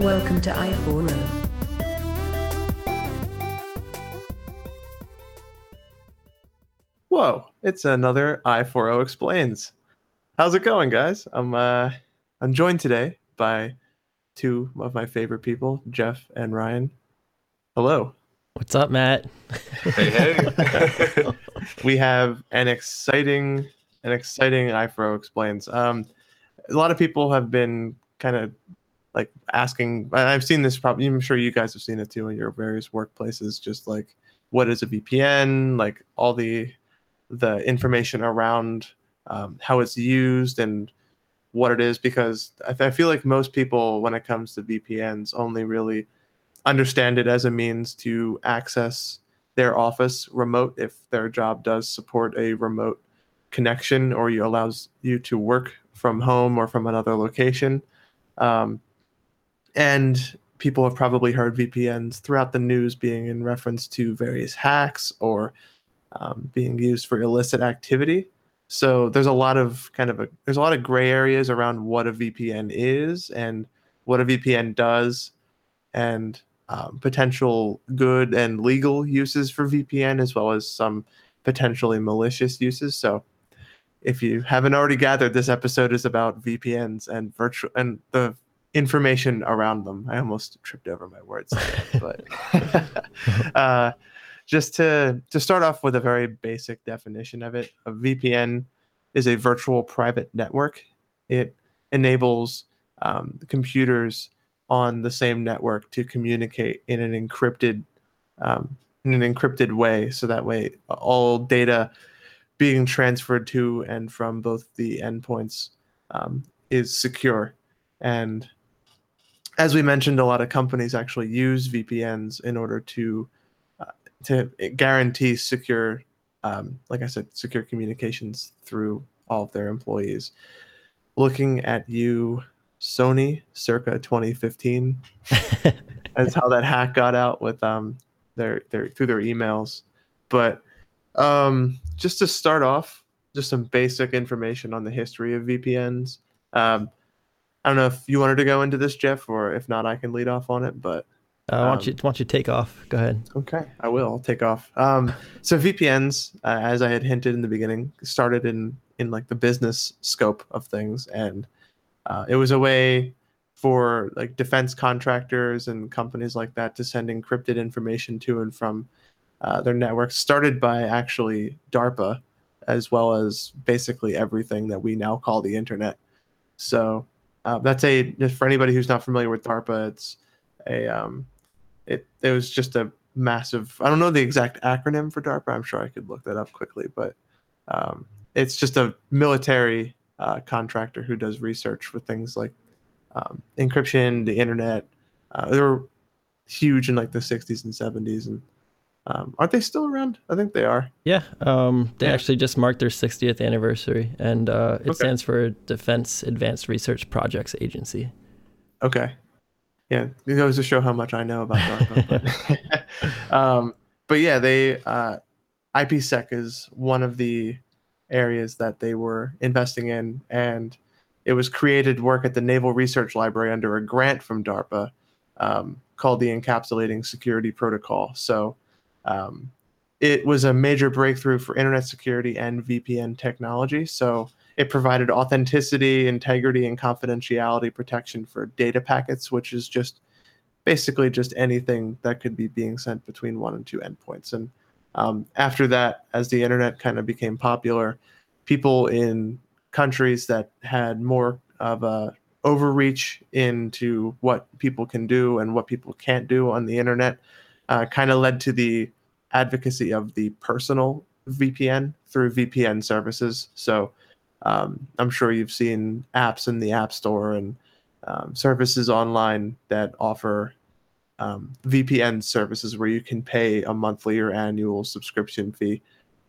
Welcome to i4O. Whoa, it's another I4O Explains. How's it going, guys? I'm uh I'm joined today by two of my favorite people, Jeff and Ryan. Hello. What's up, Matt? Hey, hey. We have an exciting an exciting I4O Explains. Um a lot of people have been kind of like asking I've seen this probably I'm sure you guys have seen it too in your various workplaces, just like what is a VPN, like all the the information around um, how it's used and what it is because I, I feel like most people when it comes to vpns only really understand it as a means to access their office remote if their job does support a remote connection or you allows you to work from home or from another location. Um, and people have probably heard vpns throughout the news being in reference to various hacks or um, being used for illicit activity. So there's a lot of kind of a there's a lot of gray areas around what a VPN is and what a VPN does, and um, potential good and legal uses for VPN as well as some potentially malicious uses. So if you haven't already gathered, this episode is about VPNs and virtual and the information around them. I almost tripped over my words, but uh, just to to start off with a very basic definition of it a vpn is a virtual private network. It enables um, computers on the same network to communicate in an encrypted um, in an encrypted way. So that way all data being transferred to and from both the endpoints um, is secure. And as we mentioned a lot of companies actually use vpns in order to to guarantee secure, um, like I said, secure communications through all of their employees. Looking at you, Sony, circa 2015, as how that hack got out with um their their through their emails. But um, just to start off, just some basic information on the history of VPNs. Um, I don't know if you wanted to go into this, Jeff, or if not, I can lead off on it. But Uh, why don't you why don't you take off? Go ahead. Okay, I will. I'll take off. Um, so VPNs, uh, as I had hinted in the beginning, started in in like the business scope of things, and uh, it was a way for like defense contractors and companies like that to send encrypted information to and from uh, their networks. Started by actually DARPA, as well as basically everything that we now call the internet. So uh, that's a for anybody who's not familiar with DARPA, it's a um, it it was just a massive i don't know the exact acronym for darpa i'm sure i could look that up quickly but um, it's just a military uh, contractor who does research with things like um, encryption the internet uh, they were huge in like the 60s and 70s and um, aren't they still around i think they are Yeah, um, they Yeah. actually just marked their 60th anniversary, and uh, it Okay. stands for Defense Advanced Research Projects Agency. Okay. Yeah, it goes to show how much I know about DARPA. but, um, but yeah, they uh, IPsec is one of the areas that they were investing in, and it was created work at the Naval Research Library under a grant from DARPA um, called the Encapsulating Security Protocol. So um, it was a major breakthrough for internet security and VPN technology. So it provided authenticity, integrity, and confidentiality protection for data packets, which is just basically just anything that could be being sent between one and two endpoints. And um, after that, as the internet kind of became popular, people in countries that had more of a overreach into what people can do and what people can't do on the internet uh, kind of led to the advocacy of the personal VPN through VPN services. So um, I'm sure you've seen apps in the App Store and um, services online that offer um, VPN services where you can pay a monthly or annual subscription fee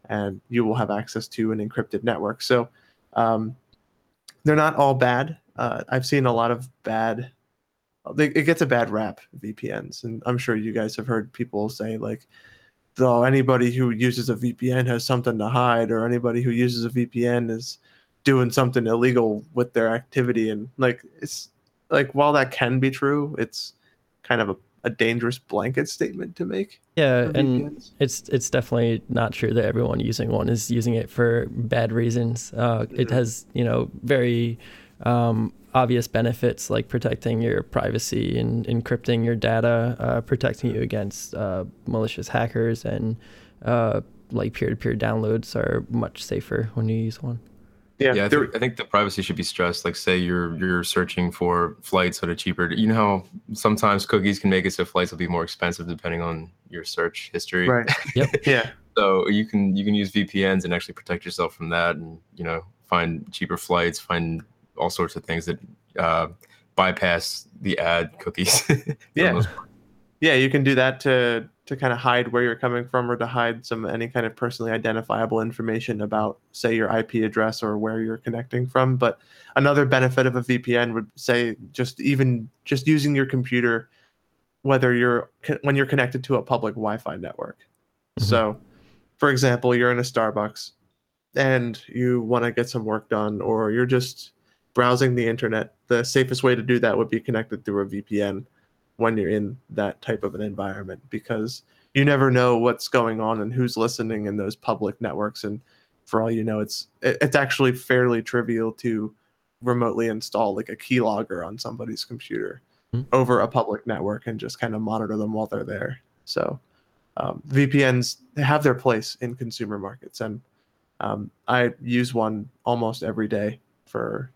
and you will have access to an encrypted network. So um, they're not all bad. Uh, I've seen a lot of bad. They, it gets a bad rap VPNs, and I'm sure you guys have heard people say like, "Oh, anybody who uses a VPN has something to hide," or anybody who uses a VPN is doing something illegal with their activity, and like it's like while that can be true, it's kind of a, a dangerous blanket statement to make. Yeah, and it's it's definitely not true that everyone using one is using it for bad reasons. Uh, It Mhm. has you know very um, obvious benefits like protecting your privacy and encrypting your data, uh, protecting you against uh, malicious hackers, and uh, like peer-to-peer downloads are much safer when you use one. yeah, Yeah, I there- think, I think the privacy should be stressed. Like, say you're you're searching for flights that are cheaper. You know how sometimes cookies can make it so flights will be more expensive depending on your search history. right. Yep. yeah, So you can you can use VPNs and actually protect yourself from that, and you know find cheaper flights, find all sorts of things that uh, bypass the ad cookies. Yeah. yeah. You can do that to to kind of hide where you're coming from, or to hide some any kind of personally identifiable information about, say, your IP address or where you're connecting from. But another benefit of a VPN would say just even just using your computer, whether you're when you're connected to a public Wi-Fi network. Mhm. So, for example, you're in a Starbucks and you want to get some work done, or you're just browsing the internet. The safest way to do that would be connected through a VPN when you're in that type of an environment because you never know what's going on and who's listening in those public networks. And for all you know, it's it's actually fairly trivial to remotely install like a keylogger on somebody's computer Hmm. over a public network and just kind of monitor them while they're there. So um, VPNs have their place in consumer markets, and um, I use one almost every day for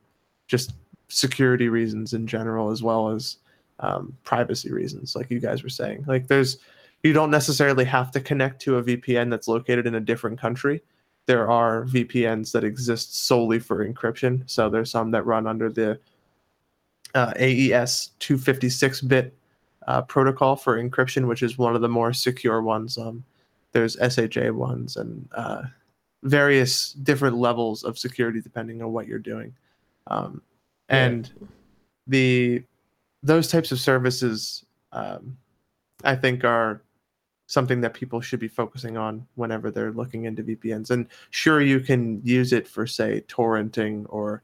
just security reasons in general, as well as um, privacy reasons, like you guys were saying. Like, there's you don't necessarily have to connect to a VPN that's located in a different country. There are VPNs that exist solely for encryption. So there's some that run under the uh, AES 256-bit uh, protocol for encryption, which is one of the more secure ones. Um, there's SHA ones and uh, various different levels of security depending on what you're doing. Um, Yeah. and the those types of services, um, I think, are something that people should be focusing on whenever they're looking into VPNs. And sure, you can use it for, say, torrenting or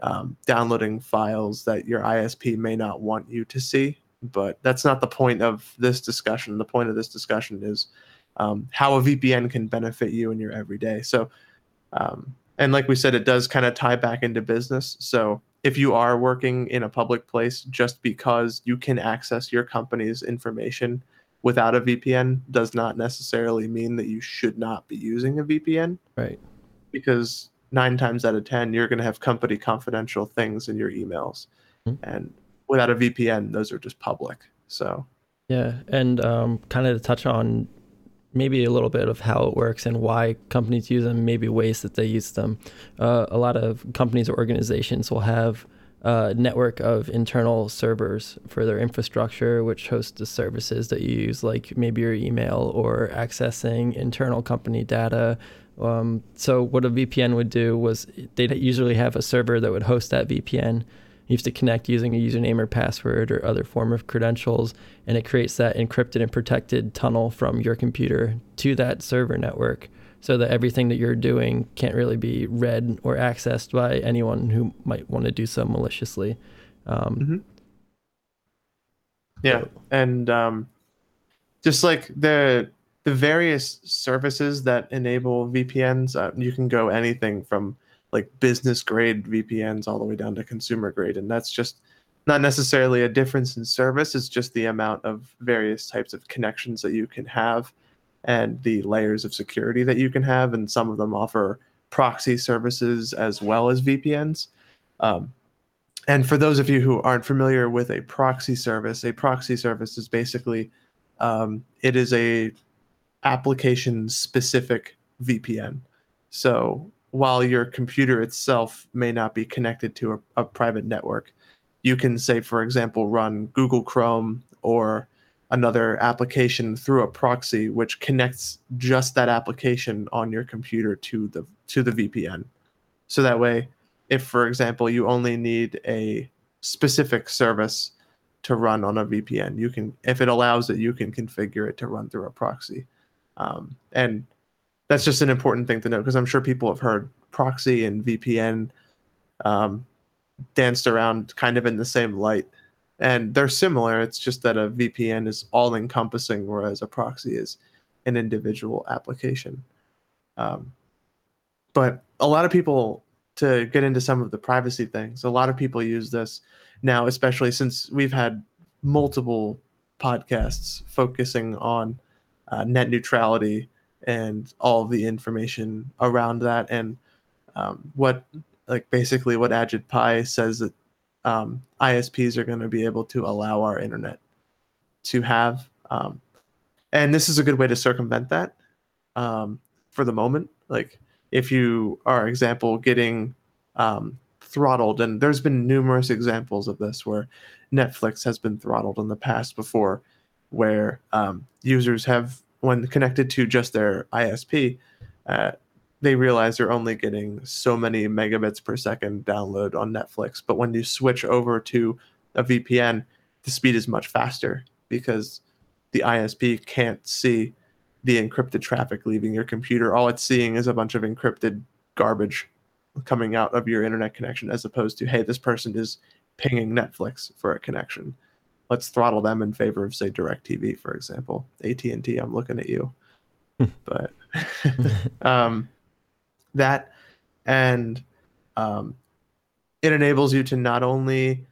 um, downloading files that your ISP may not want you to see. But that's not the point of this discussion. The point of this discussion is um, how a VPN can benefit you in your everyday. So, um, and like we said, it does kind of tie back into business. So, if you are working in a public place just because you can access your company's information without a VPN does not necessarily mean that you should not be using a VPN Right. because nine times out of 10, you're going to have company confidential things in your emails. Mhm. And without a VPN, those are just public. So, Yeah, and um, kind of to touch on maybe a little bit of how it works and why companies use them, maybe ways that they use them. Uh, a lot of companies or organizations will have a network of internal servers for their infrastructure, which hosts the services that you use, like maybe your email or accessing internal company data. Um, so what a VPN would do was they'd usually have a server that would host that VPN. You have to connect using a username or password or other form of credentials, and it creates that encrypted and protected tunnel from your computer to that server network so that everything that you're doing can't really be read or accessed by anyone who might want to do so maliciously. Um, Mhm. yeah. And um, just like the the various services that enable VPNs, uh, you can go anything from like business grade VPNs all the way down to consumer grade, and that's just not necessarily a difference in service. It's just the amount of various types of connections that you can have, and the layers of security that you can have, and some of them offer proxy services as well as VPNs. Um, and for those of you who aren't familiar with a proxy service, a proxy service is basically um, it is a application specific VPN. So while your computer itself may not be connected to a, a private network, you can say, for example, run Google Chrome or another application through a proxy which connects just that application on your computer to the to the VPN. So that way, if for example you only need a specific service to run on a VPN, you can if it allows it, you can configure it to run through a proxy. Um, and that's just an important thing to know because I'm sure people have heard proxy and VPN um, danced around kind of in the same light. And they're similar. It's just that a VPN is all encompassing, whereas a proxy is an individual application. Um, but a lot of people, to get into some of the privacy things, a lot of people use this now, especially since we've had multiple podcasts focusing on uh, net neutrality and all the information around that and um, what like basically what Ajit Pai says that um, ISPs are going to be able to allow our internet to have. Um, and this is a good way to circumvent that um, for the moment. Like if you are, example, getting um, throttled, and there's been numerous examples of this where Netflix has been throttled in the past before, where um, users have, when connected to just their ISP, uh, they realize they're only getting so many megabits per second download on Netflix. But when you switch over to a VPN, the speed is much faster because the ISP can't see the encrypted traffic leaving your computer. All it's seeing is a bunch of encrypted garbage coming out of your internet connection, as opposed to, hey, this person is pinging Netflix for a connection. Let's throttle them in favor of, say, DirecTV, for example. AT and T, I'm looking at you. but um, that and um, it enables you to not only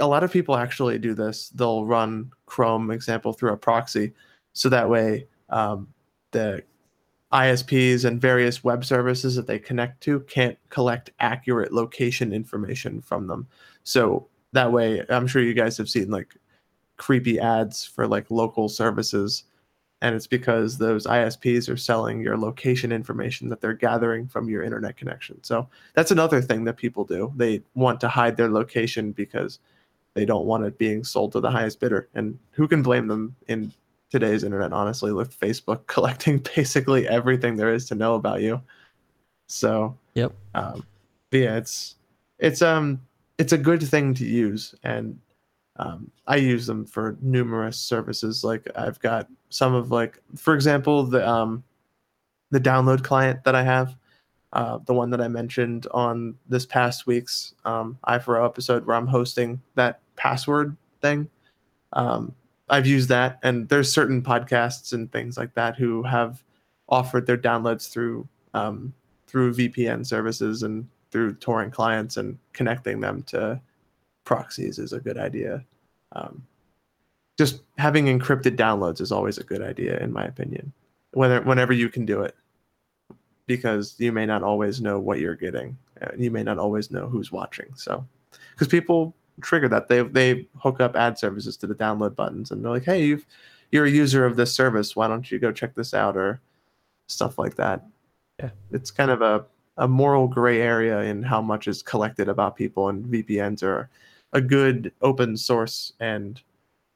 a lot of people actually do this they'll run chrome example through a proxy so that way um, the isps and various web services that they connect to can't collect accurate location information from them so that way i'm sure you guys have seen like creepy ads for like local services and it's because those ISPs are selling your location information that they're gathering from your internet connection. So that's another thing that people do. They want to hide their location because they don't want it being sold to the highest bidder. And who can blame them in today's internet, honestly, with Facebook collecting basically everything there is to know about you. So yep. Um, yeah, it's it's um it's a good thing to use and um, I use them for numerous services. Like I've got some of like, for example, the um, the download client that I have, uh, the one that I mentioned on this past week's um, i4o episode where I'm hosting that password thing. Um, I've used that, and there's certain podcasts and things like that who have offered their downloads through um, through VPN services and through torrent clients and connecting them to proxies is a good idea. Um, just having encrypted downloads is always a good idea, in my opinion. Whether whenever you can do it, because you may not always know what you're getting, you may not always know who's watching. So, because people trigger that they they hook up ad services to the download buttons, and they're like, "Hey, you've you're a user of this service. Why don't you go check this out?" or stuff like that. Yeah, it's kind of a a moral gray area in how much is collected about people, and VPNs are a good open source and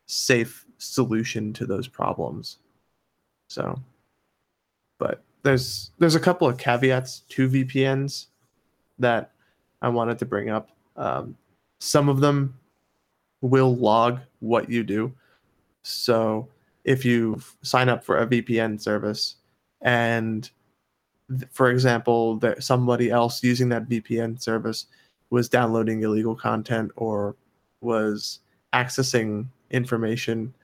safe solution to those problems. So, but there's there's a couple of caveats to VPNs that I wanted to bring up. Um, some of them will log what you do. So if you sign up for a VPN service and for example that somebody else using that VPN service was downloading illegal content or was accessing information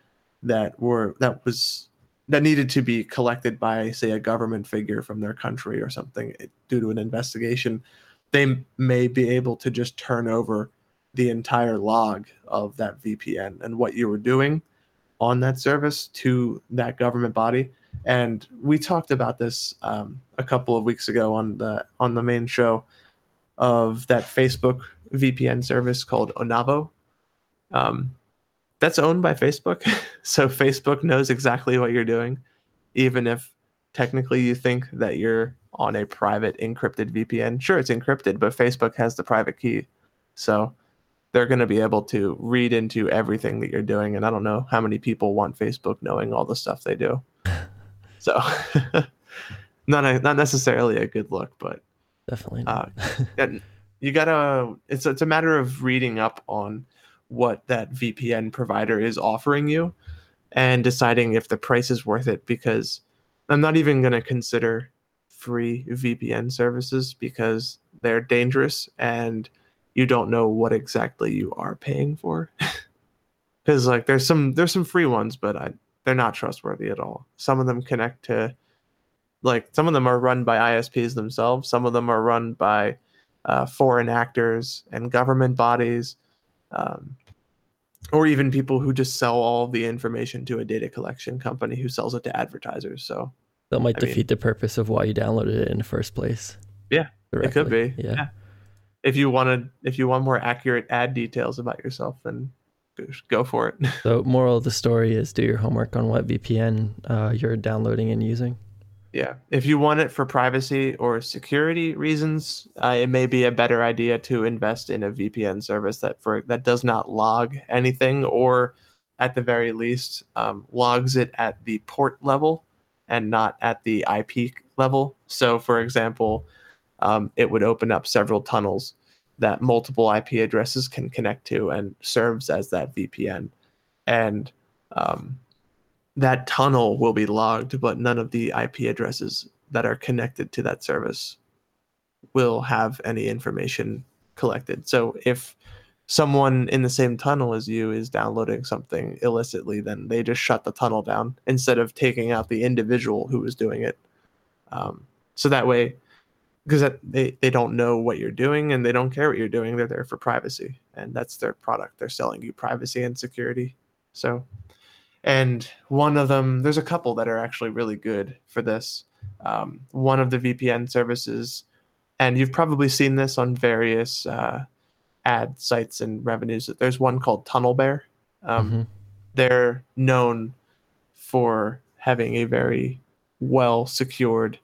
that were that was that needed to be collected by say a government figure from their country or something due to an investigation they may be able to just turn over the entire log of that VPN and what you were doing on that service to that government body. And we talked about this um, a couple of weeks ago on the on the main show of that Facebook VPN service called Onavo. Um, that's owned by Facebook, so Facebook knows exactly what you're doing, even if technically you think that you're on a private encrypted VPN. Sure, it's encrypted, but Facebook has the private key, so they're going to be able to read into everything that you're doing. And I don't know how many people want Facebook knowing all the stuff they do. so, not a, not necessarily a good look, but definitely. Uh, you gotta. It's it's a matter of reading up on what that VPN provider is offering you, and deciding if the price is worth it. Because I'm not even gonna consider free VPN services because they're dangerous and you don't know what exactly you are paying for. Because like there's some there's some free ones, but I, they're not trustworthy at all. Some of them connect to like some of them are run by ISPs themselves. Some of them are run by uh, foreign actors and government bodies, um, or even people who just sell all the information to a data collection company who sells it to advertisers. So that might I defeat mean- the purpose of why you downloaded it in the first place. Yeah, it could be. Yeah. Yeah. if you wanted, if you want more accurate ad details about yourself, then go- go for it. So, moral of the story is do your homework on what VPN uh, you're downloading and using. Yeah, if you want it for privacy or security reasons, uh, it may be a better idea to invest in a VPN service that for that does not log anything, or at the very least um, logs it at the port level and not at the IP level. So, for example, um, it would open up several tunnels that multiple IP addresses can connect to and serves as that VPN, and um, that tunnel will be logged, but none of the IP addresses that are connected to that service will have any information collected. So if someone in the same tunnel as you is downloading something illicitly, then they just shut the tunnel down instead of taking out the individual who was doing it. Um, so that way, because they, they don't know what you're doing and they don't care what you're doing, they're there for privacy. And that's their product. They're selling you privacy and security. So and one of them there's a couple that are actually really good for this. Um, one of the vpn services and you've probably seen this on various uh, ad sites and revenues there's one called tunnel bear. Um, Mhm. they're known for having a very well secured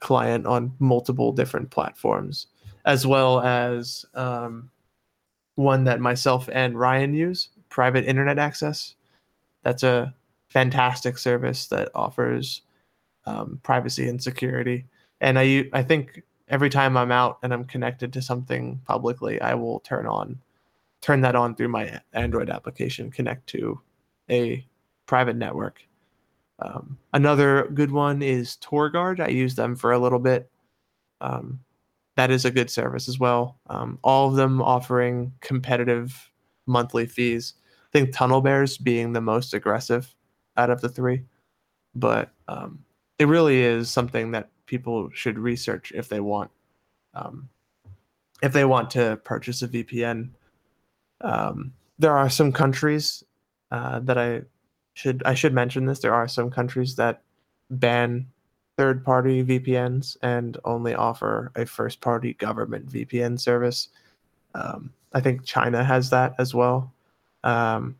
client on multiple different platforms as well as um, one that myself and ryan use private internet access that's a fantastic service that offers um, privacy and security. And I I think every time I'm out and I'm connected to something publicly, I will turn on turn that on through my Android application, connect to a private network. Um, another good one is TorGuard. I use them for a little bit. Um, that is a good service as well. Um, all of them offering competitive monthly fees. I think Tunnel Bears being the most aggressive out of the three, but um, it really is something that people should research if they want, um, if they want to purchase a VPN. Um, there are some countries uh, that I should I should mention this. There are some countries that ban third-party VPNs and only offer a first-party government VPN service. Um, I think China has that as well um,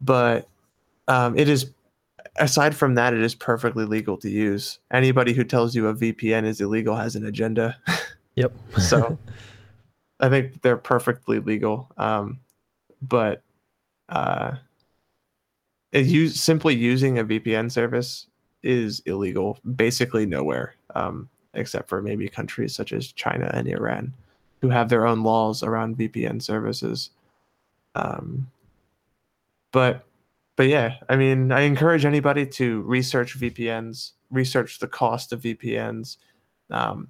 but um, it is aside from that it is perfectly legal to use. Anybody who tells you a vpn is illegal has an agenda. Yep. so i think they're perfectly legal. Um, but uh, it use, simply using a vpn service is illegal basically nowhere um, except for maybe countries such as china and iran who have their own laws around vpn services um, but but yeah i mean i encourage anybody to research vpns research the cost of vpns um,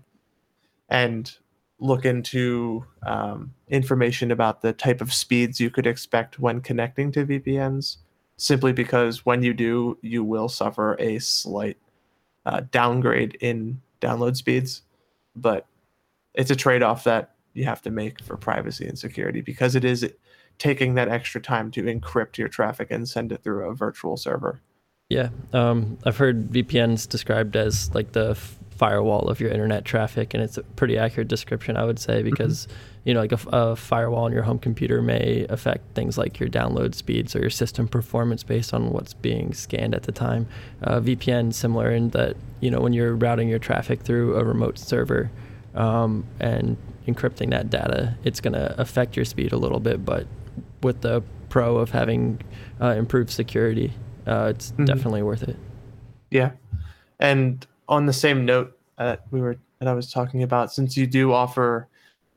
and look into um, information about the type of speeds you could expect when connecting to vpns simply because when you do you will suffer a slight uh, downgrade in download speeds. But it's a trade-off that you have to make for privacy and security because it is taking that extra time to encrypt your traffic and send it through a virtual server. Yeah, um, I've heard VPNs described as like the f- firewall of your internet traffic, and it's a pretty accurate description, I would say, because you know, like a firewall on your home computer may affect things like your download speeds or your system performance based on what's being scanned at the time. Uh, VPN similar in that you know when you're routing your traffic through a remote server um, and encrypting that data, it's going to affect your speed a little bit, but with the pro of having uh, improved security, uh, it's Mhm. definitely worth it. Yeah. And on the same note that we were that I was talking about, since you do offer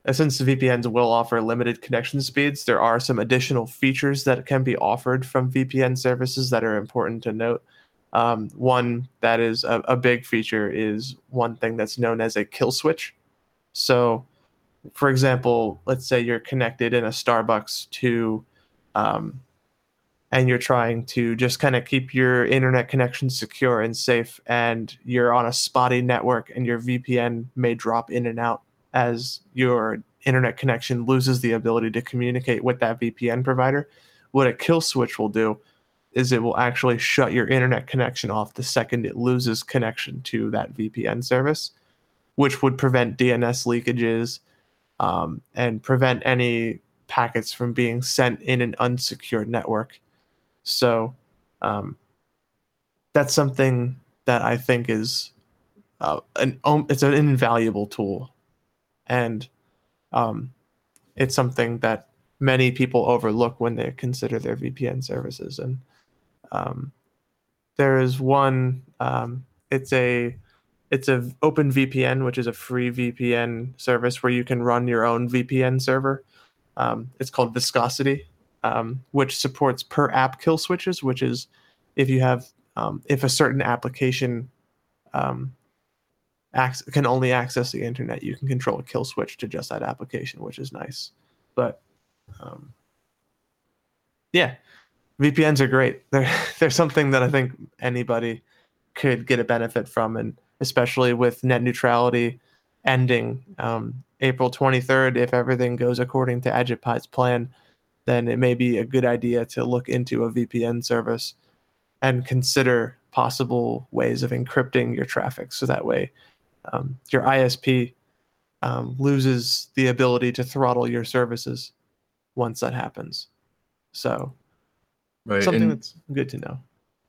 uh, since the VPNs will offer limited connection speeds, there are some additional features that can be offered from VPN services that are important to note. Um, one that is a, a big feature is one thing that's known as a kill switch. So for example, let's say you're connected in a Starbucks to, um, and you're trying to just kind of keep your internet connection secure and safe, and you're on a spotty network, and your VPN may drop in and out as your internet connection loses the ability to communicate with that VPN provider. What a kill switch will do is it will actually shut your internet connection off the second it loses connection to that VPN service, which would prevent DNS leakages um, and prevent any packets from being sent in an unsecured network. So um, that's something that I think is uh, an it's an invaluable tool, and um, it's something that many people overlook when they consider their VPN services. And um, there is one. Um, it's a it's a open VPN, which is a free VPN service where you can run your own VPN server. Um, it's called Viscosity, um, which supports per app kill switches, which is if you have um, if a certain application um, can only access the internet, you can control a kill switch to just that application, which is nice. But um, yeah, VPNs are great. They're they're something that I think anybody could get a benefit from, and especially with net neutrality ending um, April 23rd, if everything goes according to Ajit Pai's plan, then it may be a good idea to look into a VPN service and consider possible ways of encrypting your traffic so that way um, your ISP um, loses the ability to throttle your services once that happens. So, Right. something and- that's good to know.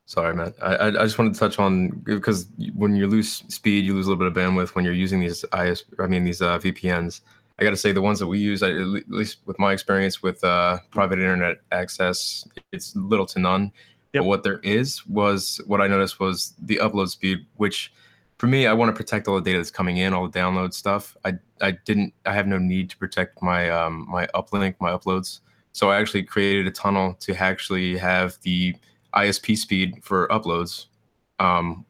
Sorry, Matt. I, I just wanted to touch on because when you lose speed, you lose a little bit of bandwidth when you're using these IS. I mean these uh, VPNs. I got to say the ones that we use, at at least with my experience with uh, private internet access, it's little to none. Yep. But what there is was what I noticed was the upload speed, which for me, I want to protect all the data that's coming in, all the download stuff. I I didn't. I have no need to protect my um my uplink, my uploads. So I actually created a tunnel to actually have the ISP speed for uploads, um,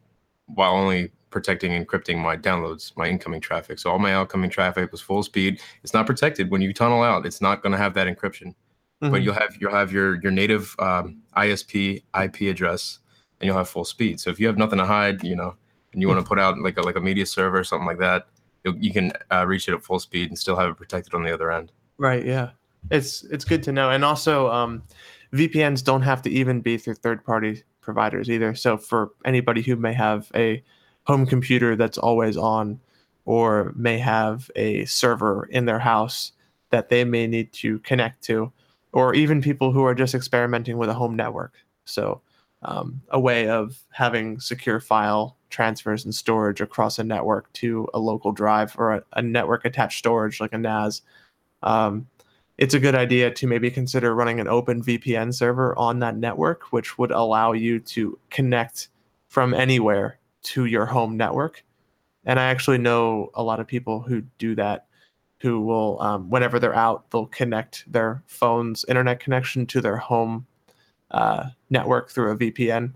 while only protecting and encrypting my downloads, my incoming traffic. So all my outcoming traffic was full speed. It's not protected when you tunnel out. It's not going to have that encryption, but Mhm. you'll have you'll have your your native um, ISP IP address, and you'll have full speed. So if you have nothing to hide, you know, and you want to put out like a like a media server or something like that, you'll, you can uh, reach it at full speed and still have it protected on the other end. Right. Yeah. It's it's good to know, and also um, VPNs don't have to even be through third-party providers either. So for anybody who may have a home computer that's always on, or may have a server in their house that they may need to connect to, or even people who are just experimenting with a home network. So um, a way of having secure file transfers and storage across a network to a local drive or a, a network attached storage like a NAS. Um, it's a good idea to maybe consider running an open VPN server on that network, which would allow you to connect from anywhere to your home network. And I actually know a lot of people who do that, who will, um, whenever they're out, they'll connect their phone's internet connection to their home uh, network through a VPN.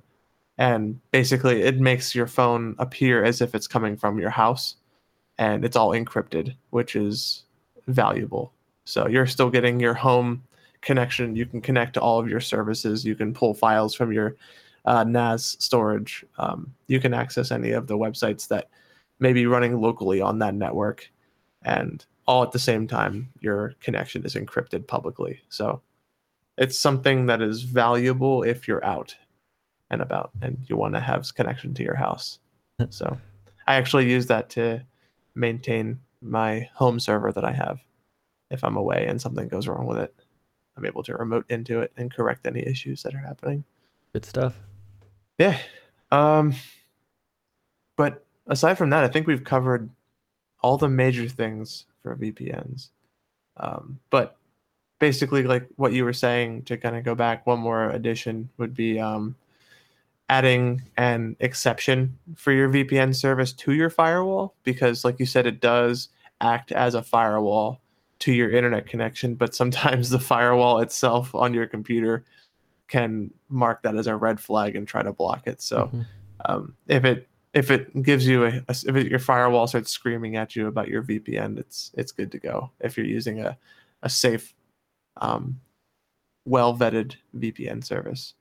And basically, it makes your phone appear as if it's coming from your house and it's all encrypted, which is valuable. So you're still getting your home connection. You can connect to all of your services. You can pull files from your uh, NAS storage. Um, you can access any of the websites that may be running locally on that network. And all at the same time, your connection is encrypted publicly. So it's something that is valuable if you're out and about and you want to have connection to your house. so I actually use that to maintain my home server that I have if I'm away and something goes wrong with it. I'm able to remote into it and correct any issues that are happening. Good stuff. Yeah. Um but aside from that, I think we've covered all the major things for VPNs. Um but basically like what you were saying to kind of go back one more addition would be um adding an exception for your VPN service to your firewall because like you said it does act as a firewall to your internet connection but sometimes the firewall itself on your computer can mark that as a red flag and try to block it so Mhm. um, if it if it gives you a, a if it, your firewall starts screaming at you about your VPN, it's it's good to go. If you're using a a safe, um, well vetted VPN service,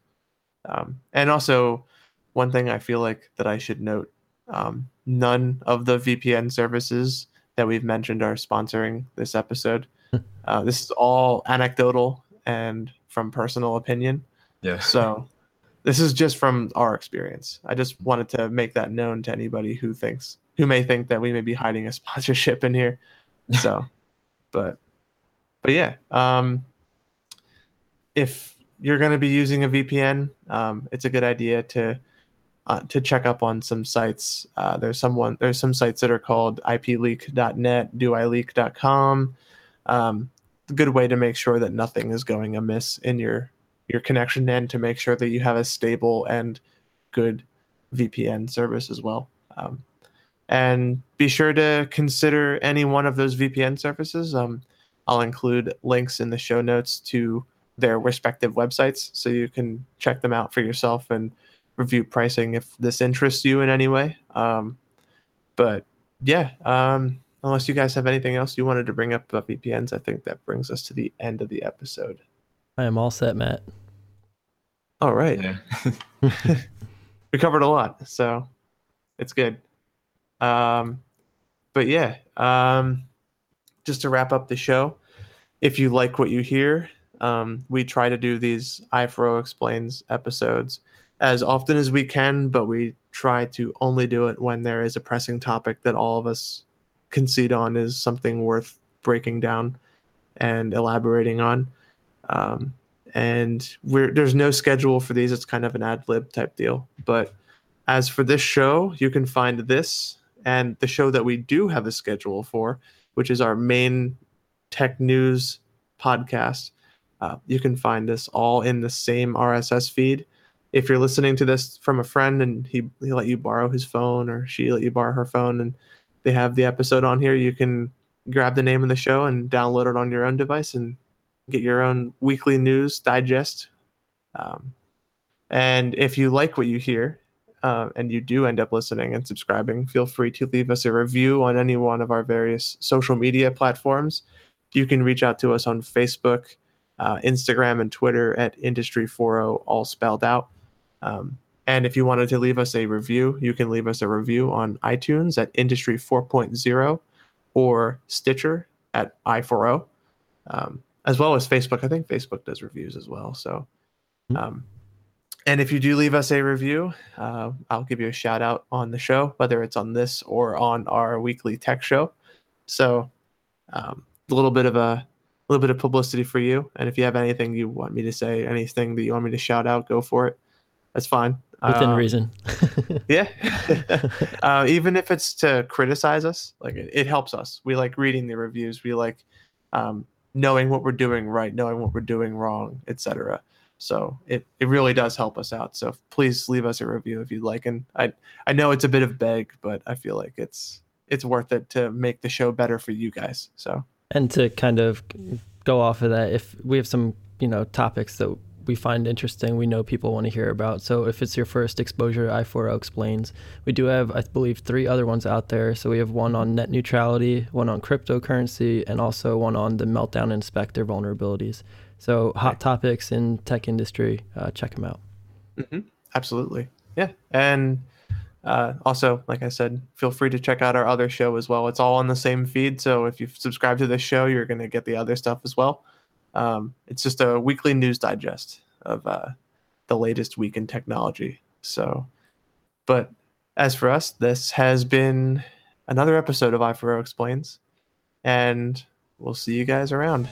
um, and also one thing I feel like that I should note: um, none of the VPN services that we've mentioned are sponsoring this episode. uh, this is all anecdotal and from personal opinion. Yeah. So this is just from our experience. I just wanted to make that known to anybody who thinks who may think that we may be hiding a sponsorship in here. So, but but yeah, um, if you're going to be using a VPN, um, it's a good idea to uh, to check up on some sites. Uh, there's someone there's some sites that are called IPLeak.net, DoILeak.com. Um, good way to make sure that nothing is going amiss in your your connection and to make sure that you have a stable and good VPN service as well. Um, and be sure to consider any one of those VPN services. Um, I'll include links in the show notes to their respective websites so you can check them out for yourself and review pricing if this interests you in any way. Um, but yeah, um, unless you guys have anything else you wanted to bring up about VPNs, I think that brings us to the end of the episode. I am all set, Matt. All right. Yeah. we covered a lot, so it's good. Um, but yeah, um, just to wrap up the show, if you like what you hear, um, we try to do these I4O explains episodes as often as we can, but we try to only do it when there is a pressing topic that all of us concede on is something worth breaking down and elaborating on. Um, and there's no schedule for these. It's kind of an ad lib type deal. But as for this show, you can find this and the show that we do have a schedule for, which is our main tech news podcast. Uh, you can find this all in the same RSS feed. If you're listening to this from a friend and he, he let you borrow his phone or she let you borrow her phone and they have the episode on here, you can grab the name of the show and download it on your own device and get your own weekly news digest. Um, and if you like what you hear, uh, and you do end up listening and subscribing, feel free to leave us a review on any one of our various social media platforms. You can reach out to us on Facebook, uh, Instagram, and Twitter at Industry40, all spelled out. Um, and if you wanted to leave us a review, you can leave us a review on iTunes at Industry 4.0 or Stitcher at i40. Um, as well as Facebook. I think Facebook does reviews as well. So, Hmm. um, and if you do leave us a review, uh, I'll give you a shout out on the show, whether it's on this or on our weekly tech show. So, um, a little bit of a little bit of publicity for you. And if you have anything you want me to say, anything that you want me to shout out, go for it. That's fine. Within Uh, reason. yeah. uh, even if it's to criticize us, like it, it helps us. We like reading the reviews. We like um, knowing what we're doing right, knowing what we're doing wrong, etc. So it, it really does help us out. So please leave us a review if you'd like. And I I know it's a bit of beg, but I feel like it's it's worth it to make the show better for you guys. So and to kind of go off of that, if we have some, you know, topics that we find interesting, we know people want to hear about. So if it's your first exposure to I4O Explains, we do have, I believe, three other ones out there. So we have one on net neutrality, one on cryptocurrency, and also one on the Meltdown and Spectre vulnerabilities. So hot topics in tech industry, uh, check them out. hmm Absolutely. Yeah. And uh, also, like I said, feel free to check out our other show as well. It's all on the same feed. So if you subscribe to this show, you're going to get the other stuff as well. Um, it's just a weekly news digest of uh, the latest week in technology. So, but as for us, this has been another episode of i4o Explains, and we'll see you guys around.